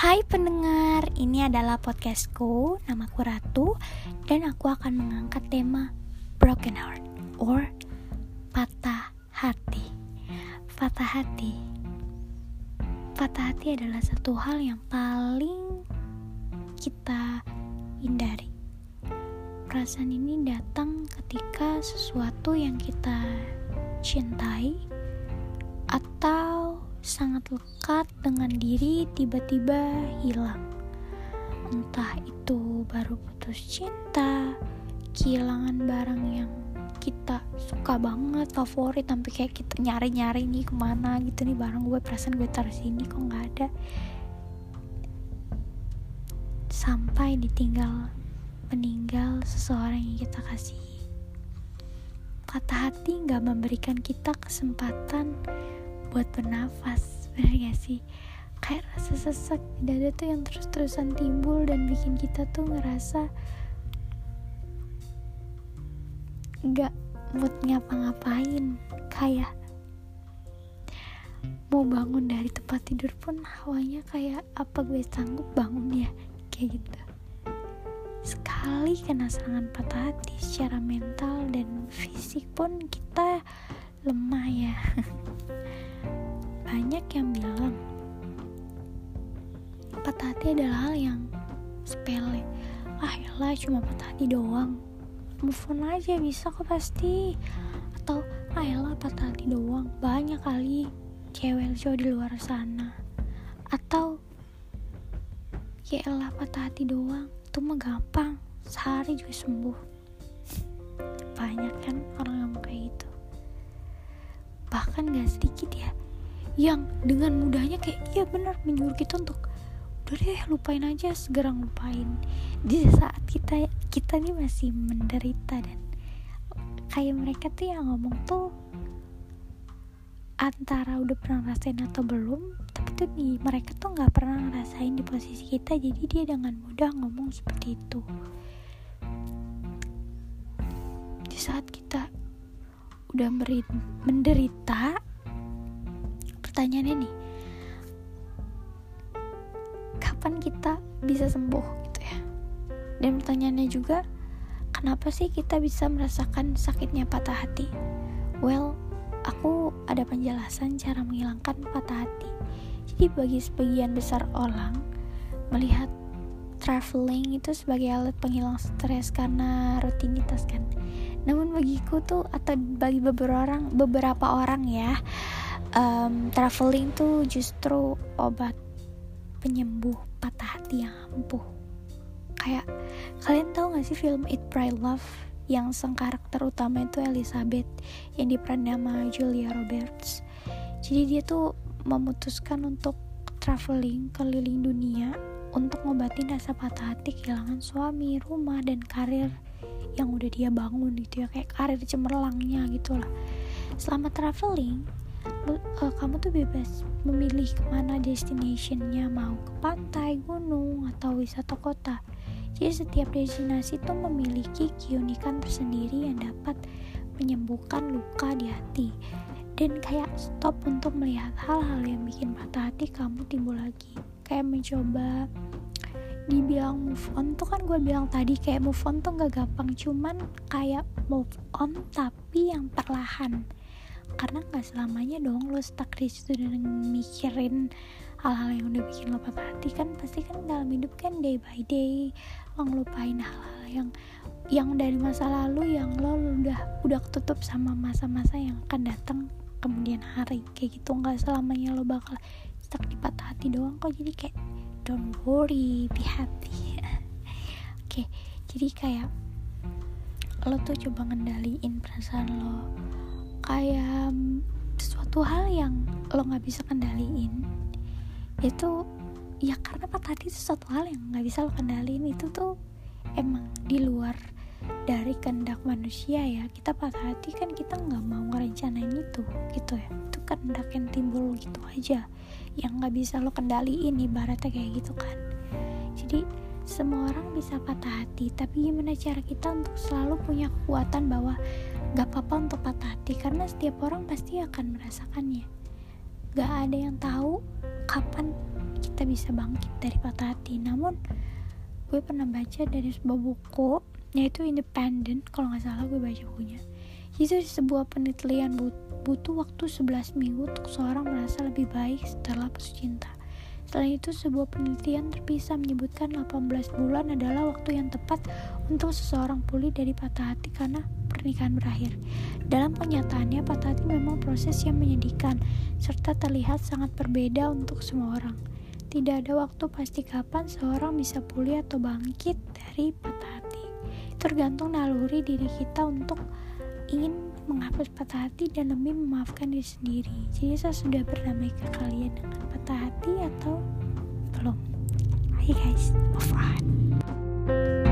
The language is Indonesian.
Hai pendengar, ini adalah podcastku, namaku Ratu, dan aku akan mengangkat tema Broken Heart or Patah Hati. Patah hati. Patah hati adalah satu hal yang paling kita hindari. Perasaan ini datang ketika sesuatu yang kita cintai atau sangat lekat dengan diri tiba-tiba hilang. Entah itu baru putus cinta, kehilangan barang yang kita suka banget, favorit, sampai kayak kita nyari-nyari nih ke mana gitu nih barang gue, perasaan gue taruh sini kok nggak ada. Sampai ditinggal meninggal seseorang yang kita kasih. Patah hati nggak memberikan kita kesempatan buat bernafas bener gak sih? Kayak rasa sesak di dada tuh yang terus-terusan timbul dan bikin kita tuh ngerasa gak mood ngapa-ngapain. Kayak mau bangun dari tempat tidur pun hawanya kayak apa gue sanggup bangun ya? Kayak gitu. Sekali kena serangan patah hati secara mental dan fisik pun kita lemah ya banyak yang bilang patah hati adalah hal yang sepele. Ah yalah cuma patah hati doang. Move on aja bisa kok pasti. Atau ah yalah patah hati doang. Banyak kali cewek cowok di luar sana. Atau ya elah patah hati doang. Itu mah gampang. Sehari juga sembuh. Banyak kan orang yang kayak gitu. Bahkan gak sedikit ya yang dengan mudahnya kayak iya benar menyuruh kita untuk udah deh lupain aja segera lupain di saat kita kita nih masih menderita dan kayak mereka tuh yang ngomong tuh antara udah pernah rasain atau belum tapi tuh nih mereka tuh nggak pernah ngerasain di posisi kita jadi dia dengan mudah ngomong seperti itu. Di saat kita udah menderita pertanyaannya nih kapan kita bisa sembuh? Gitu ya. Dan pertanyaannya juga kenapa sih kita bisa merasakan sakitnya patah hati? Well aku ada penjelasan cara menghilangkan patah hati. Jadi bagi sebagian besar orang melihat traveling itu sebagai alat penghilang stres karena rutinitas kan. Namun bagiku tuh atau bagi beberapa orang beberapa orang ya um, traveling tuh justru obat penyembuh patah hati yang ampuh. Kayak kalian tahu gak sih film It Pray Love? Yang sang karakter utama itu Elizabeth yang diperan nama Julia Roberts. Jadi dia tuh memutuskan untuk traveling keliling dunia untuk ngobatin rasa patah hati kehilangan suami, rumah, dan karir yang udah dia bangun gitu ya. Kayak karir cemerlangnya gitu lah. Selama traveling kamu tuh bebas memilih ke mana destinationnya. Mau ke pantai, gunung, atau wisata kota. Jadi setiap destinasi itu memiliki keunikan tersendiri yang dapat menyembuhkan luka di hati. Dan kayak stop untuk melihat hal-hal yang bikin patah hati kamu timbul lagi. Kayak mencoba dibilang move on. Tuh kan gue bilang tadi kayak move on tuh gak gampang. Cuman kayak move on tapi yang perlahan karena nggak selamanya dong lo stuck di situ dan mikirin hal-hal yang udah bikin lo patah hati kan pasti kan dalam hidup kan day by day lo ngelupain hal-hal yang yang dari masa lalu yang lo udah udah ketutup sama masa-masa yang akan datang kemudian hari. Kayak gitu nggak selamanya lo bakal stuck di patah hati doang kok. Jadi kayak don't worry be happy. Oke okay, jadi kayak lo tuh coba ngendaliin perasaan lo kayak sesuatu hal yang lo nggak bisa kendaliin. Itu ya karena patah hati itu sesuatu hal yang nggak bisa lo kendaliin itu tuh emang di luar dari kehendak manusia ya. Kita patah hati kan kita nggak mau ngerencanain itu gitu ya. Itu kehendak yang timbul gitu aja yang nggak bisa lo kendaliin ibaratnya kayak gitu kan. Jadi semua orang bisa patah hati tapi gimana cara kita untuk selalu punya kekuatan bahwa gak apa-apa untuk patah hati karena setiap orang pasti akan merasakannya. Gak ada yang tahu kapan kita bisa bangkit dari patah hati. Namun gue pernah baca dari sebuah buku yaitu Independent kalau nggak salah gue baca bukunya. Itu sebuah penelitian butuh waktu 11 minggu untuk seorang merasa lebih baik setelah putus cinta Selain itu, sebuah penelitian terpisah menyebutkan 18 bulan adalah waktu yang tepat untuk seseorang pulih dari patah hati karena pernikahan berakhir. Dalam kenyataannya, patah hati memang proses yang menyedihkan, serta terlihat sangat berbeda untuk semua orang. Tidak ada waktu pasti kapan seorang bisa pulih atau bangkit dari patah hati. Tergantung naluri diri kita untuk ingin menghapus patah hati dan lebih memaafkan diri sendiri. Jadi saya sudah berdamai ke kalian dengan patah hati atau belum? Hai guys, move on.